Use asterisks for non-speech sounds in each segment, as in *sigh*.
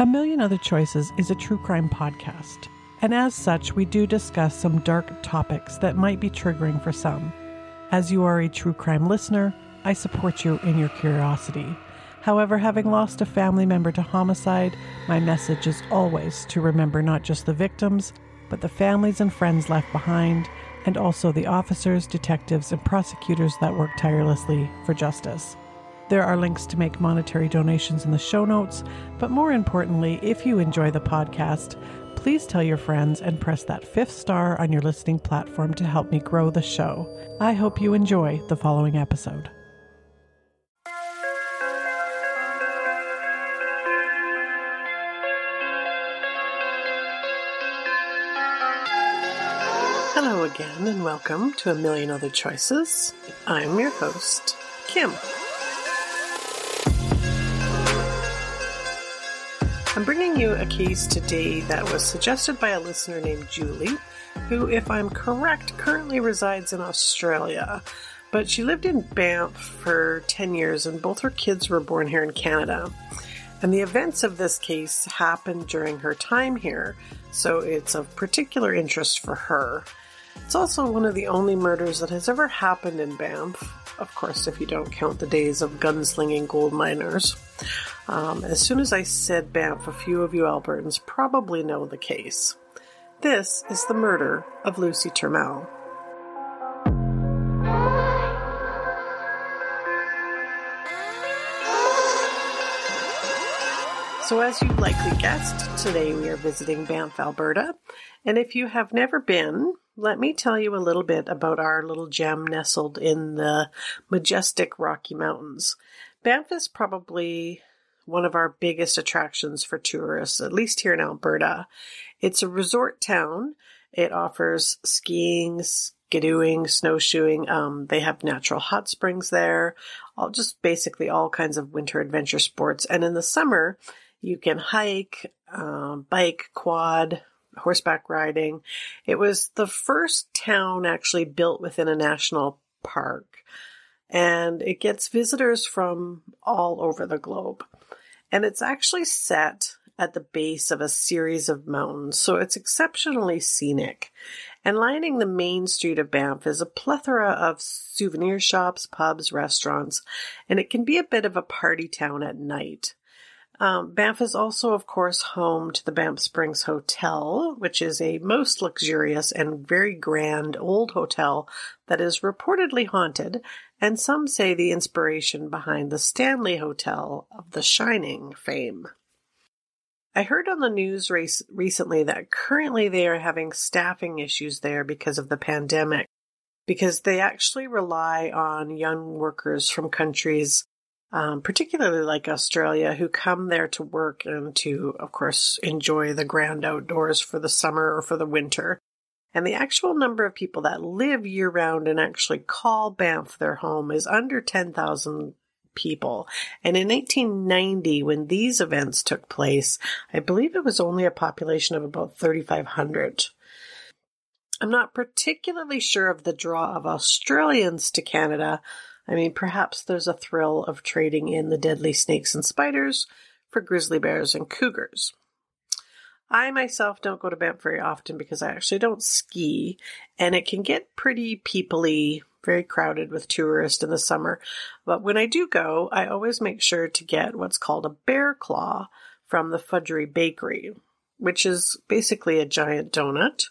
A Million Other Choices is a true crime podcast, and as such, we do discuss some dark topics that might be triggering for some. As you are a true crime listener, I support you in your curiosity. However, having lost a family member to homicide, my message is always to remember not just the victims, but the families and friends left behind, and also the officers, detectives, and prosecutors that work tirelessly for justice. There are links to make monetary donations in the show notes, but more importantly, if you enjoy the podcast, please tell your friends and press that fifth star on your listening platform to help me grow the show. I hope you enjoy the following episode. Hello again, and welcome to A Million Other Choices. I'm your host, Kim. I'm bringing you a case today that was suggested by a listener named Julie, who, if I'm correct, currently resides in Australia. But she lived in Banff for 10 years, and both her kids were born here in Canada. And the events of this case happened during her time here, so it's of particular interest for her. It's also one of the only murders that has ever happened in Banff, of course, if you don't count the days of gunslinging gold miners. Um, as soon as I said Banff, a few of you Albertans probably know the case. This is the murder of Lucie Turmel. So, as you likely guessed, today we are visiting Banff, Alberta. And if you have never been, let me tell you a little bit about our little gem nestled in the majestic Rocky Mountains. Banff is probably one of our biggest attractions for tourists, at least here in Alberta. It's a resort town. It offers skiing, skidooing, snowshoeing. Um, they have natural hot springs there, all just basically all kinds of winter adventure sports. And in the summer, you can hike, um, bike, quad, horseback riding. It was the first town actually built within a national park, and it gets visitors from all over the globe. And it's actually set at the base of a series of mountains, so it's exceptionally scenic. And lining the main street of Banff is a plethora of souvenir shops, pubs, restaurants, and it can be a bit of a party town at night. Um, Banff is also, of course, home to the Banff Springs Hotel, which is a most luxurious and very grand old hotel that is reportedly haunted, and some say the inspiration behind the Stanley Hotel of The Shining fame. I heard on the news race recently that currently they are having staffing issues there because of the pandemic, because they actually rely on young workers from countries um, particularly like Australia, who come there to work and to, of course, enjoy the grand outdoors for the summer or for the winter. And the actual number of people that live year round and actually call Banff their home is under 10,000 people. And in 1890, when these events took place, I believe it was only a population of about 3,500. I'm not particularly sure of the draw of Australians to Canada, I mean, perhaps there's a thrill of trading in the deadly snakes and spiders for grizzly bears and cougars. I myself don't go to Banff very often because I actually don't ski, and it can get pretty peoply, very crowded with tourists in the summer. But when I do go, I always make sure to get what's called a bear claw from the Fudgery Bakery, which is basically a giant donut.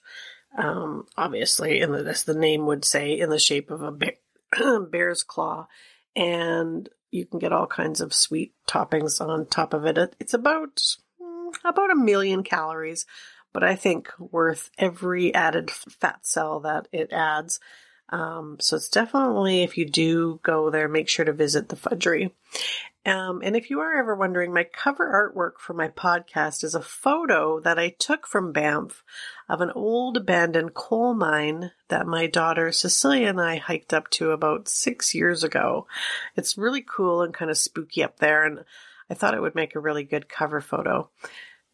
Um, obviously, in the, as the name would say, in the shape of a bear *clears throat* bear's claw, and you can get all kinds of sweet toppings on top of it. It's about about a million calories, but I think worth every added fat cell that it adds. Um, so it's definitely if you do go there, make sure to visit the fudgery. Um, and if you are ever wondering, my cover artwork for my podcast is a photo that I took from Banff of an old abandoned coal mine that my daughter Cecilia and I hiked up to about six years ago. It's really cool and kind of spooky up there, and I thought it would make a really good cover photo.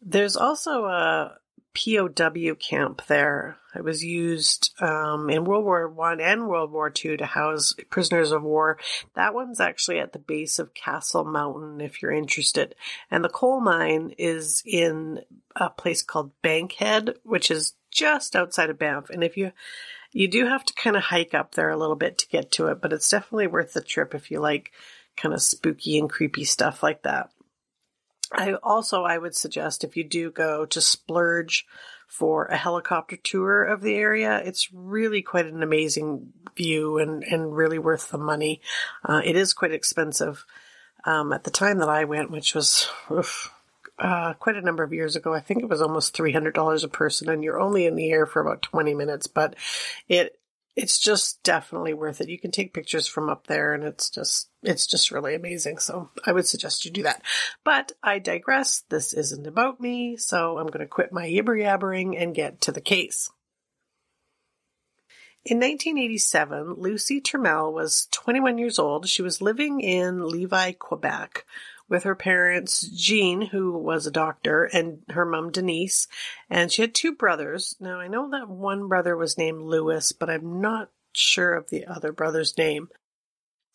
There's also a POW camp there. It was used um, in World War One and World War Two to house prisoners of war. That one's actually at the base of Castle Mountain, if you're interested. And the coal mine is in a place called Bankhead, which is just outside of Banff. And if you you do have to kind of hike up there a little bit to get to it, but it's definitely worth the trip if you like kind of spooky and creepy stuff like that. I also I would suggest if you do go to splurge for a helicopter tour of the area, it's really quite an amazing view and and really worth the money. Uh, it is quite expensive. Um, at the time that I went, which was oof, uh, quite a number of years ago, I think it was almost three hundred dollars a person, and you're only in the air for about twenty minutes. But it it's just definitely worth it. You can take pictures from up there and it's just, it's just really amazing. So I would suggest you do that. But I digress. This isn't about me. So I'm going to quit my yibber yabbering and get to the case. In 1987, Lucie Turmel was 21 years old. She was living in Lévis, Quebec, with her parents, Jean, who was a doctor, and her mom, Denise. And she had two brothers. Now, I know that one brother was named Louis, but I'm not sure of the other brother's name.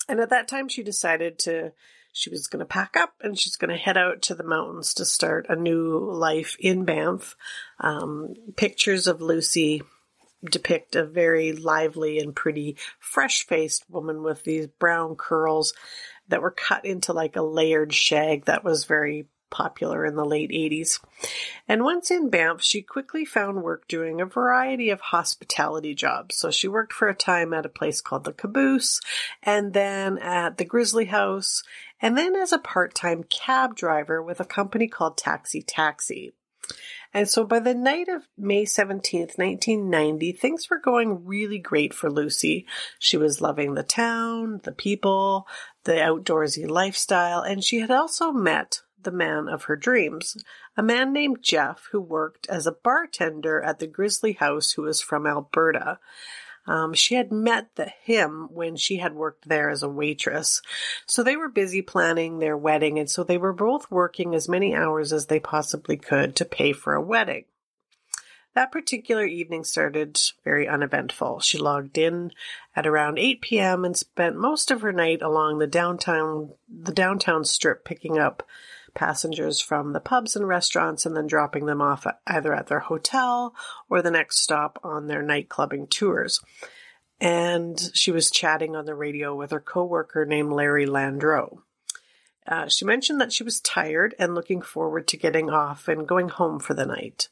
And at that time, she decided to, she was going to pack up and she's going to head out to the mountains to start a new life in Banff. Um, pictures of Lucie depict a very lively and pretty, fresh faced woman with these brown curls that were cut into like a layered shag that was very popular in the late 80s. And once in Banff, she quickly found work doing a variety of hospitality jobs. So she worked for a time at a place called the Caboose, and then at the Grizzly House, and then as a part time cab driver with a company called Taxi Taxi. And so by the night of May 17th, 1990, things were going really great for Lucie. She was loving the town, the people, the outdoorsy lifestyle, and she had also met the man of her dreams, a man named Jeff who worked as a bartender at the Grizzly House who was from Alberta. Um, she had met the, him when she had worked there as a waitress. So they were busy planning their wedding, and so they were both working as many hours as they possibly could to pay for a wedding. That particular evening started very uneventful. She logged in at around 8 p.m. and spent most of her night along the downtown the downtown strip picking up passengers from the pubs and restaurants and then dropping them off either at their hotel or the next stop on their night clubbing tours. And she was chatting on the radio with her coworker named Larry Landreau. Uh, she mentioned that she was tired and looking forward to getting off and going home for the night.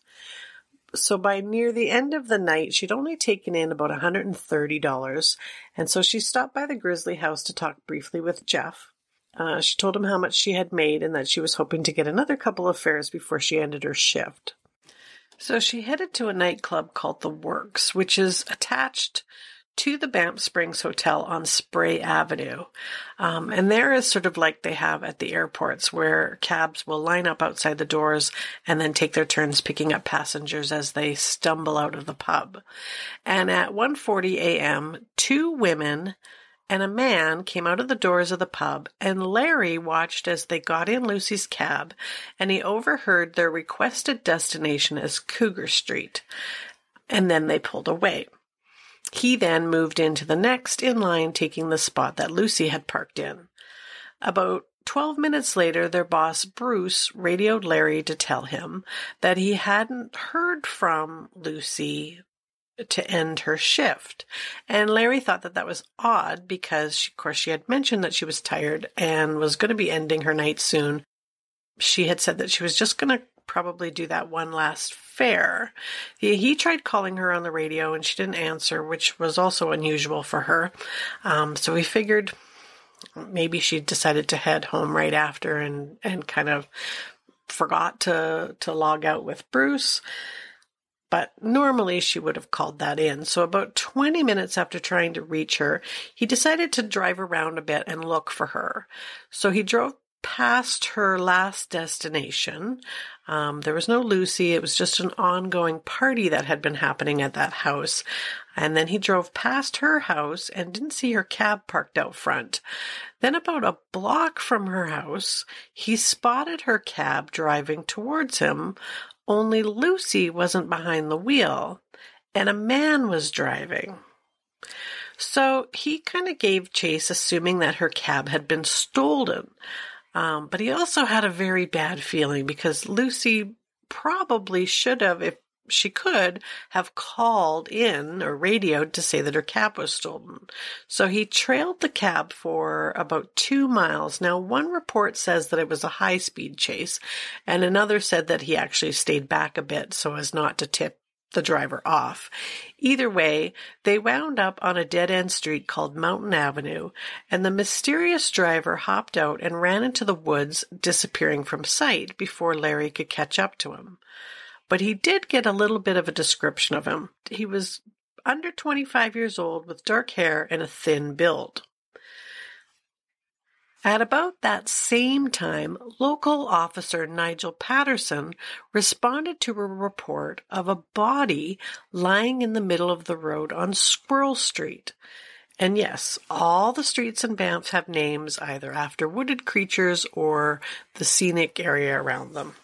So by near the end of the night, she'd only taken in about $130, and so she stopped by the Grizzly house to talk briefly with Jeff. Uh, she told him how much she had made and that she was hoping to get another couple of fares before she ended her shift. So she headed to a nightclub called The Works, which is attached to the Banff Springs Hotel on Spray Avenue. Um, and there is sort of like they have at the airports where cabs will line up outside the doors and then take their turns picking up passengers as they stumble out of the pub. And at 1:40 a.m., two women and a man came out of the doors of the pub, and Larry watched as they got in Lucie's cab, and he overheard their requested destination as Cougar Street. And then they pulled away. He then moved into the next in line, taking the spot that Lucie had parked in. About 12 minutes later, their boss, Bruce, radioed Larry to tell him that he hadn't heard from Lucie to end her shift. And Larry thought that that was odd because, she, of course, she had mentioned that she was tired and was going to be ending her night soon. She had said that she was just going to probably do that one last fare. He, he, tried calling her on the radio and she didn't answer, which was also unusual for her. Um, so we figured maybe she decided to head home right after and, and kind of forgot to, to log out with Bruce but normally she would have called that in. So about 20 minutes after trying to reach her, he decided to drive around a bit and look for her. So he drove past her last destination. Um, there was no Lucie. It was just an ongoing party that had been happening at that house. And then he drove past her house and didn't see her cab parked out front. Then, about a block from her house, he spotted her cab driving towards him, only Lucie wasn't behind the wheel, and a man was driving. So he kind of gave chase, assuming that her cab had been stolen. Um, but he also had a very bad feeling because Lucie probably should have, if she could, have called in or radioed to say that her cab was stolen. So he trailed the cab for about two miles. Now, one report says that it was a high speed chase, and another said that he actually stayed back a bit so as not to tip the driver off. Either way, they wound up on a dead end street called Mountain Avenue, and the mysterious driver hopped out and ran into the woods, disappearing from sight before Larry could catch up to him. But he did get a little bit of a description of him. He was under 25 years old with dark hair and a thin build. At about that same time, local officer Nigel Patterson responded to a report of a body lying in the middle of the road on Squirrel Street. And yes, all the streets in Banff have names either after wooded creatures or the scenic area around them.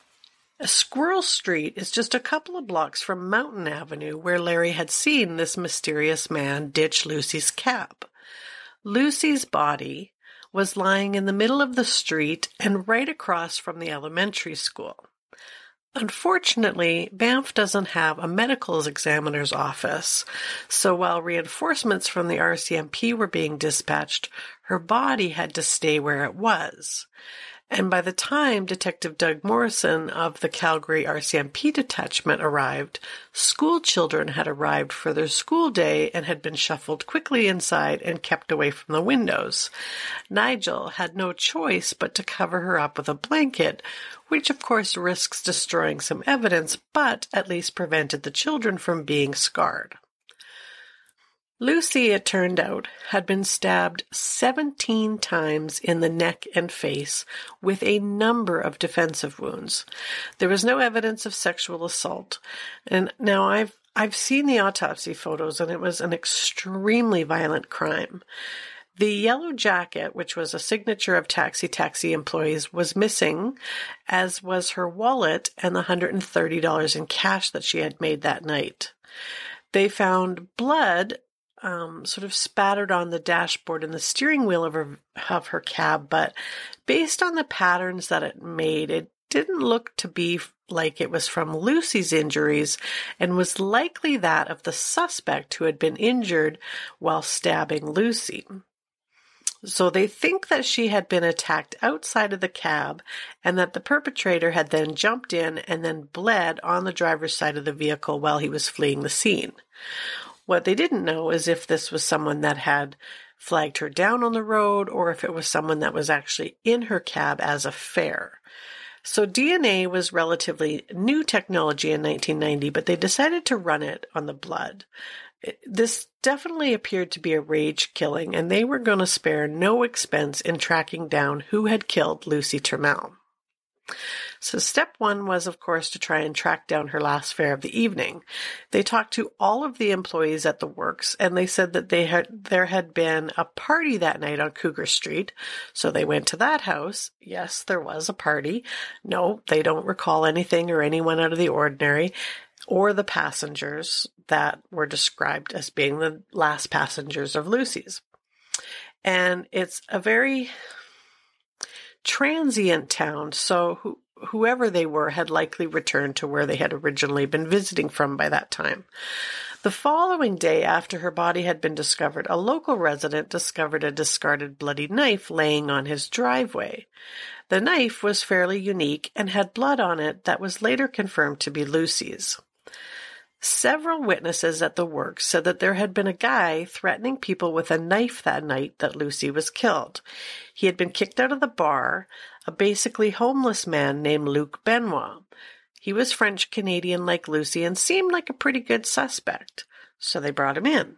Squirrel Street is just a couple of blocks from Mountain Avenue, where Larry had seen this mysterious man ditch Lucie's cap. Lucie's body was lying in the middle of the street and right across from the elementary school. Unfortunately, Banff doesn't have a medical examiner's office, so while reinforcements from the RCMP were being dispatched, her body had to stay where it was. And by the time Detective Doug Morrison of the Calgary RCMP detachment arrived, school children had arrived for their school day and had been shuffled quickly inside and kept away from the windows. Nigel had no choice but to cover her up with a blanket, which of course risks destroying some evidence, but at least prevented the children from being scarred. Lucie, it turned out, had been stabbed 17 times in the neck and face with a number of defensive wounds. There was no evidence of sexual assault. And now I've I've seen the autopsy photos and it was an extremely violent crime. The yellow jacket, which was a signature of taxi taxi employees, was missing, as was her wallet and the $130 in cash that she had made that night. They found blood um, sort of spattered on the dashboard and the steering wheel of her, of her cab, but based on the patterns that it made, it didn't look to be like it was from Lucie's injuries and was likely that of the suspect who had been injured while stabbing Lucie. So they think that she had been attacked outside of the cab and that the perpetrator had then jumped in and then bled on the driver's side of the vehicle while he was fleeing the scene. What they didn't know is if this was someone that had flagged her down on the road or if it was someone that was actually in her cab as a fare. So DNA was relatively new technology in 1990, but they decided to run it on the blood. This definitely appeared to be a rage killing, and they were going to spare no expense in tracking down who had killed Lucie Turmel. So step one was, of course, to try and track down her last fare of the evening. They talked to all of the employees at the works and they said that they had, there had been a party that night on Cougar Street. So they went to that house. Yes, there was a party. No, they don't recall anything or anyone out of the ordinary or the passengers that were described as being the last passengers of Lucie's. And it's a very transient town. So who, whoever they were had likely returned to where they had originally been visiting from by that time. The following day, after her body had been discovered, a local resident discovered a discarded bloody knife laying on his driveway. The knife was fairly unique and had blood on it that was later confirmed to be Lucie's. Several witnesses at the work said that there had been a guy threatening people with a knife that night that Lucie was killed. He had been kicked out of the bar, a basically homeless man named Luke Benoit. He was French Canadian like Lucie and seemed like a pretty good suspect, so they brought him in.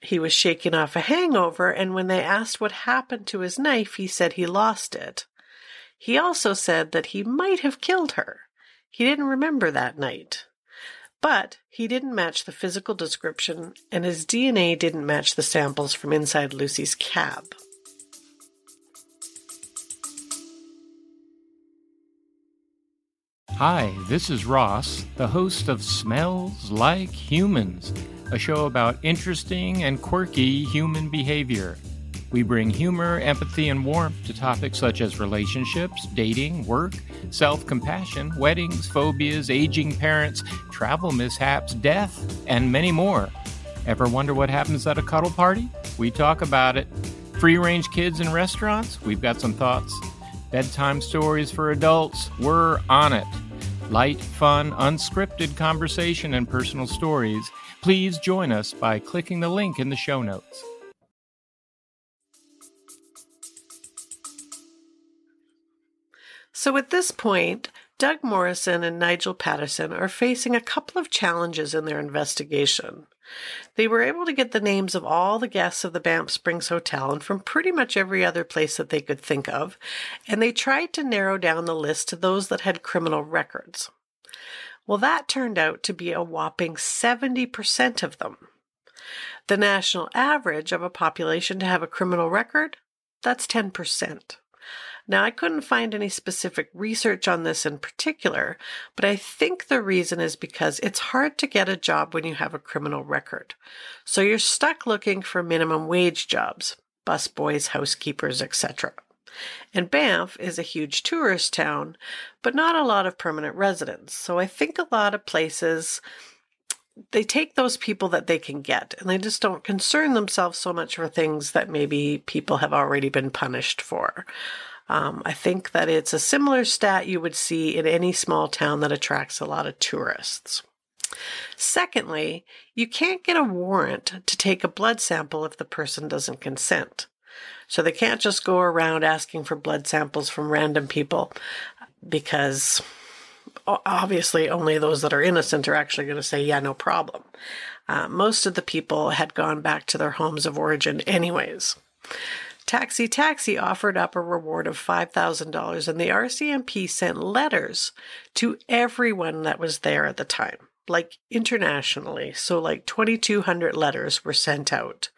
He was shaking off a hangover, and when they asked what happened to his knife, he said he lost it. He also said that he might have killed her. He didn't remember that night. But he didn't match the physical description, and his DNA didn't match the samples from inside Lucie's cab. Hi, this is Ross, the host of Smells Like Humans, a show about interesting and quirky human behavior. We bring humor, empathy, and warmth to topics such as relationships, dating, work, self compassion, weddings, phobias, aging parents, travel mishaps, death, and many more. Ever wonder what happens at a cuddle party? We talk about it. Free range kids in restaurants? We've got some thoughts. Bedtime stories for adults? We're on it. Light, fun, unscripted conversation and personal stories. Please join us by clicking the link in the show notes. So at this point, Doug Morrison and Nigel Patterson are facing a couple of challenges in their investigation. They were able to get the names of all the guests of the Banff Springs Hotel and from pretty much every other place that they could think of, and they tried to narrow down the list to those that had criminal records. Well, that turned out to be a whopping 70% of them. The national average of a population to have a criminal record, that's 10%. Now, I couldn't find any specific research on this in particular, but I think the reason is because it's hard to get a job when you have a criminal record. So you're stuck looking for minimum wage jobs, busboys, housekeepers, etc. And Banff is a huge tourist town, but not a lot of permanent residents. So I think a lot of places they take those people that they can get and they just don't concern themselves so much for things that maybe people have already been punished for. Um, I think that it's a similar stat you would see in any small town that attracts a lot of tourists. Secondly, you can't get a warrant to take a blood sample if the person doesn't consent. So they can't just go around asking for blood samples from random people because obviously only those that are innocent are actually going to say, yeah, no problem. Uh, most of the people had gone back to their homes of origin anyways. Taxi Taxi offered up a reward of $5,000, and the RCMP sent letters to everyone that was there at the time, like internationally. So, like 2,200 letters were sent out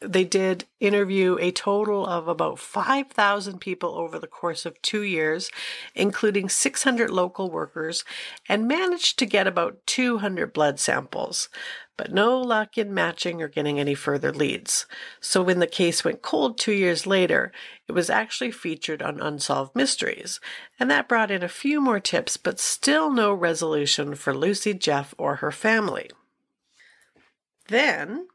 they did interview a total of about 5,000 people over the course of two years, including 600 local workers, and managed to get about 200 blood samples. But no luck in matching or getting any further leads. So when the case went cold two years later, it was actually featured on Unsolved Mysteries. And that brought in a few more tips, but still no resolution for Lucie Jeff or her family. Then,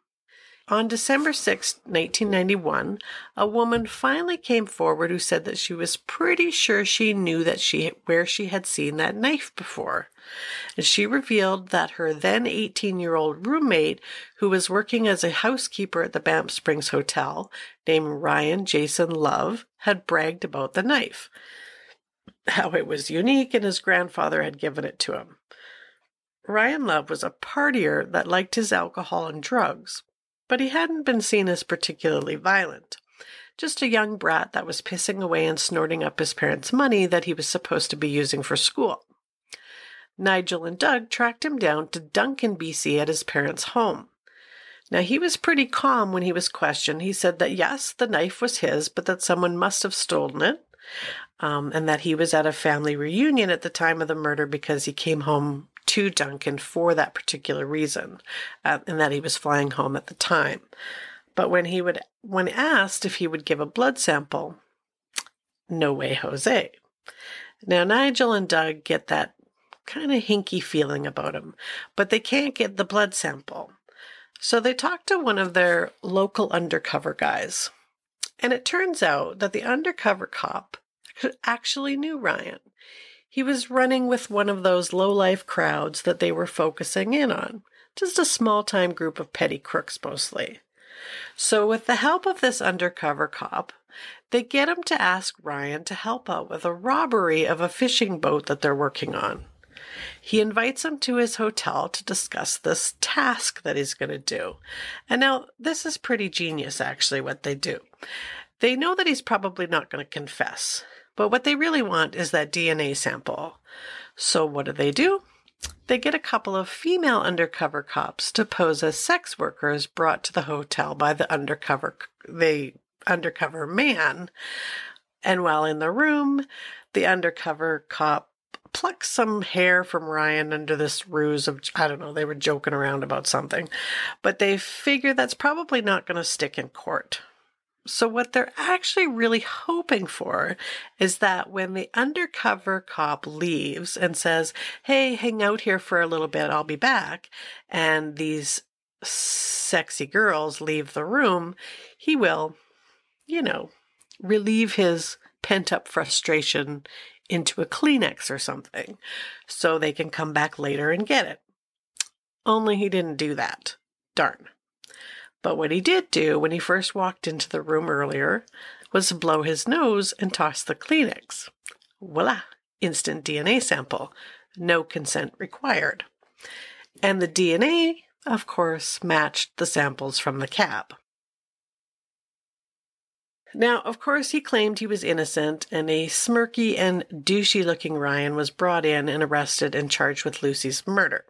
on December 6, 1991, a woman finally came forward who said that she was pretty sure she knew that she where she had seen that knife before. And she revealed that her then 18-year-old roommate who was working as a housekeeper at the Banff Springs Hotel, named Ryan Jason Love, had bragged about the knife. How it was unique and his grandfather had given it to him. Ryan Love was a partier that liked his alcohol and drugs but he hadn't been seen as particularly violent. Just a young brat that was pissing away and snorting up his parents' money that he was supposed to be using for school. Nigel and Doug tracked him down to Duncan, BC at his parents' home. Now, he was pretty calm when he was questioned. He said that yes, the knife was his, but that someone must have stolen it, um, and that he was at a family reunion at the time of the murder because he came home to Duncan for that particular reason, uh, and that he was flying home at the time. But when he would, when asked if he would give a blood sample, no way, Jose. Now Nigel and Doug get that kind of hinky feeling about him, but they can't get the blood sample. So they talk to one of their local undercover guys. And it turns out that the undercover cop actually knew Ryan. He was running with one of those low-life crowds that they were focusing in on, just a small-time group of petty crooks mostly. So, with the help of this undercover cop, they get him to ask Ryan to help out with a robbery of a fishing boat that they're working on. He invites him to his hotel to discuss this task that he's going to do. And now, this is pretty genius, actually, what they do. They know that he's probably not going to confess, But what they really want is that DNA sample. So what do they do? They get a couple of female undercover cops to pose as sex workers brought to the hotel by the undercover the undercover man. And while in the room, the undercover cop plucks some hair from Ryan under this ruse of, I don't know, they were joking around about something. But they figure that's probably not going to stick in court. So, what they're actually really hoping for is that when the undercover cop leaves and says, Hey, hang out here for a little bit, I'll be back, and these sexy girls leave the room, he will, you know, relieve his pent up frustration into a Kleenex or something so they can come back later and get it. Only he didn't do that. Darn. But what he did do when he first walked into the room earlier was blow his nose and toss the Kleenex. Voila! Instant DNA sample. No consent required. And the DNA, of course, matched the samples from the cab. Now, of course, he claimed he was innocent, and a smirky and douchey looking Ryan was brought in and arrested and charged with Lucie's murder.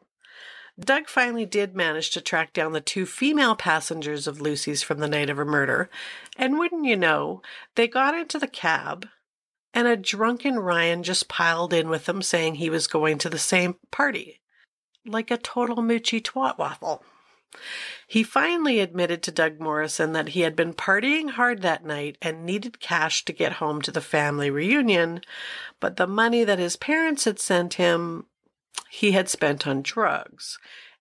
Doug finally did manage to track down the two female passengers of Lucie's from the night of her murder, and wouldn't you know, they got into the cab, and a drunken Ryan just piled in with them saying he was going to the same party. Like a total moochie twat waffle. He finally admitted to Doug Morrison that he had been partying hard that night and needed cash to get home to the family reunion, but the money that his parents had sent him he had spent on drugs.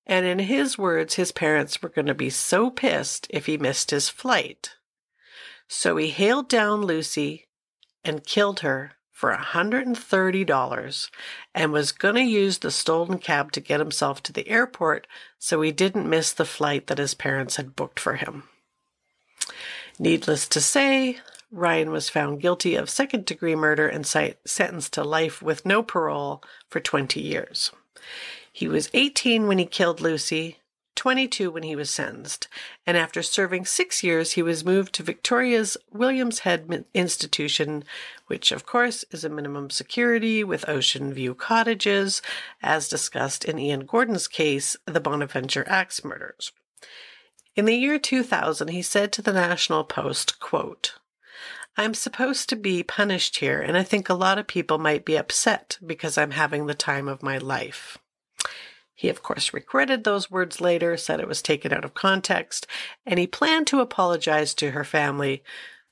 And in his words, his parents were going to be so pissed if he missed his flight. So he hailed down Lucie and killed her for $130 and was going to use the stolen cab to get himself to the airport so he didn't miss the flight that his parents had booked for him. Needless to say, Ryan was found guilty of second degree murder and sentenced to life with no parole for 20 years. He was 18 when he killed Lucie, 22 when he was sentenced, and after serving six years, he was moved to Victoria's Williams Head Institution, which, of course, is a minimum security with ocean view cottages, as discussed in Ian Gordon's case, the Bonaventure Axe murders. In the year 2000, he said to the National Post, quote, I'm supposed to be punished here, and I think a lot of people might be upset because I'm having the time of my life. He, of course, regretted those words later, said it was taken out of context, and he planned to apologize to her family,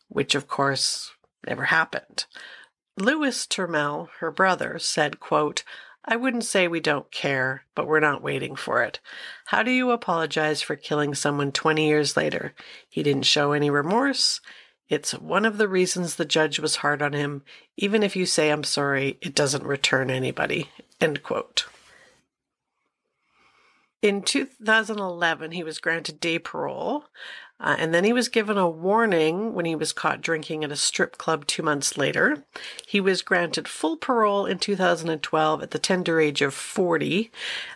which, of course, never happened. Louis Turmel, her brother, said, quote, I wouldn't say we don't care, but we're not waiting for it. How do you apologize for killing someone 20 years later? He didn't show any remorse. It's one of the reasons the judge was hard on him. Even if you say I'm sorry, it doesn't return anybody. End quote. In 2011, he was granted day parole, uh, and then he was given a warning when he was caught drinking at a strip club two months later. He was granted full parole in 2012 at the tender age of 40,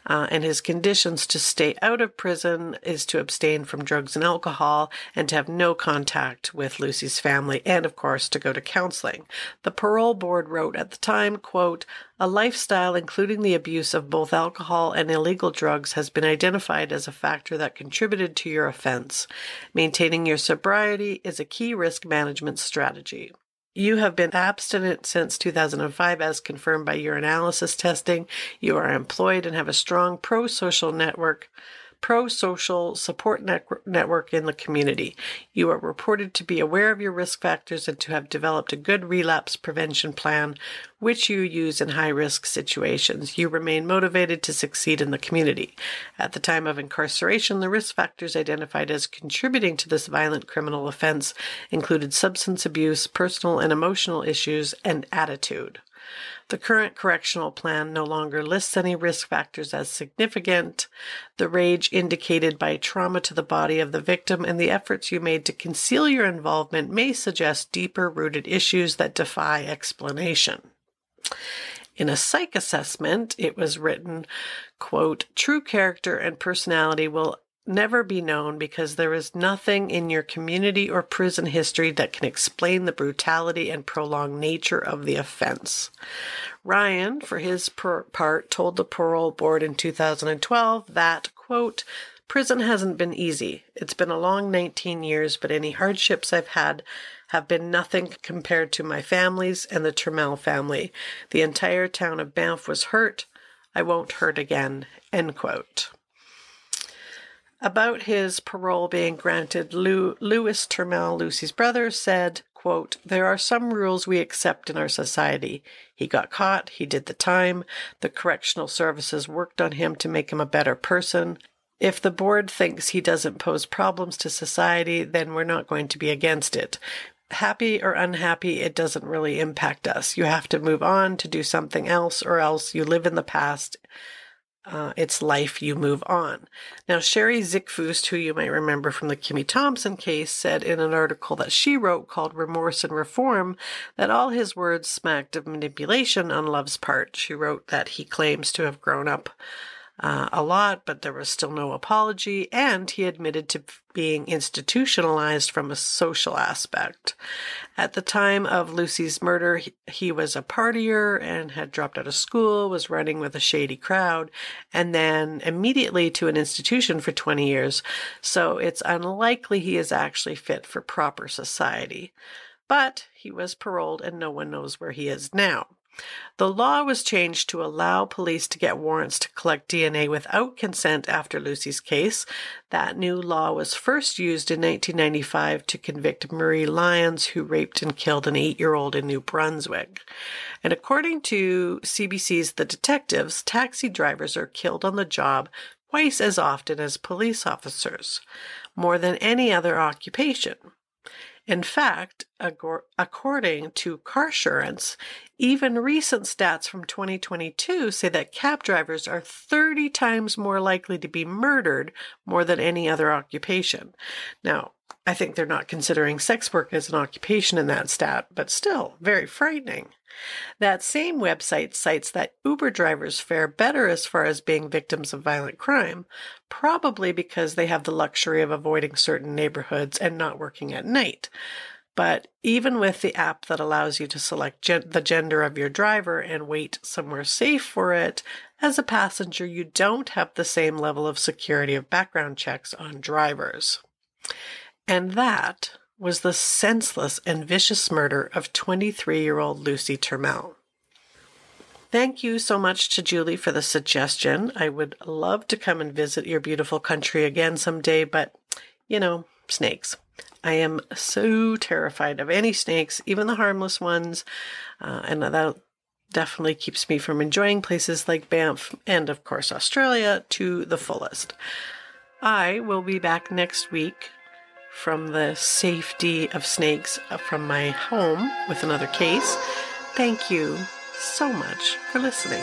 uh, and his conditions to stay out of prison is to abstain from drugs and alcohol and to have no contact with Lucie's family, and of course to go to counseling. The parole board wrote at the time, quote, a lifestyle including the abuse of both alcohol and illegal drugs has been identified as a factor that contributed to your offense. Maintaining your sobriety is a key risk management strategy. You have been abstinent since 2005 as confirmed by your urinalysis testing. You are employed and have a strong pro social network pro social support network in the community. You are reported to be aware of your risk factors and to have developed a good relapse prevention plan, which you use in high risk situations. You remain motivated to succeed in the community. At the time of incarceration, the risk factors identified as contributing to this violent criminal offense included substance abuse, personal and emotional issues, and attitude. The current correctional plan no longer lists any risk factors as significant. The rage indicated by trauma to the body of the victim and the efforts you made to conceal your involvement may suggest deeper rooted issues that defy explanation. In a psych assessment, it was written, quote, true character and personality will never be known because there is nothing in your community or prison history that can explain the brutality and prolonged nature of the offense. Ryan, for his per- part, told the parole board in 2012 that, quote, Prison hasn't been easy. It's been a long 19 years, but any hardships I've had have been nothing compared to my family's and the Turmel family. The entire town of Banff was hurt. I won't hurt again. End quote. About his parole being granted, Lou, Louis Turmel, Lucie's brother, said, quote, There are some rules we accept in our society. He got caught, he did the time, the correctional services worked on him to make him a better person. If the board thinks he doesn't pose problems to society, then we're not going to be against it. Happy or unhappy, it doesn't really impact us. You have to move on to do something else, or else you live in the past. Uh, it's life, you move on. Now, Sherri Zickefoose, who you might remember from the Kimmy Thompson case, said in an article that she wrote called Remorse and Reform that all his words smacked of manipulation on Love's part. She wrote that he claims to have grown up uh, a lot, but there was still no apology, and he admitted to being institutionalized from a social aspect. At the time of Lucie's murder, he, he was a partier and had dropped out of school, was running with a shady crowd, and then immediately to an institution for 20 years. So it's unlikely he is actually fit for proper society. But he was paroled and no one knows where he is now. The law was changed to allow police to get warrants to collect DNA without consent after Lucie's case. That new law was first used in 1995 to convict Marie Lyons, who raped and killed an eight year old in New Brunswick. And according to CBC's The Detectives, taxi drivers are killed on the job twice as often as police officers, more than any other occupation. In fact, according to Carsurance, even recent stats from 2022 say that cab drivers are 30 times more likely to be murdered more than any other occupation. Now, I think they're not considering sex work as an occupation in that stat, but still very frightening. That same website cites that Uber drivers fare better as far as being victims of violent crime, probably because they have the luxury of avoiding certain neighborhoods and not working at night. But even with the app that allows you to select gen- the gender of your driver and wait somewhere safe for it, as a passenger, you don't have the same level of security of background checks on drivers. And that was the senseless and vicious murder of 23 year old Lucie Turmel. Thank you so much to Julie for the suggestion. I would love to come and visit your beautiful country again someday, but you know, snakes. I am so terrified of any snakes, even the harmless ones, uh, and that definitely keeps me from enjoying places like Banff and, of course, Australia to the fullest. I will be back next week from the safety of snakes from my home with another case. Thank you so much for listening.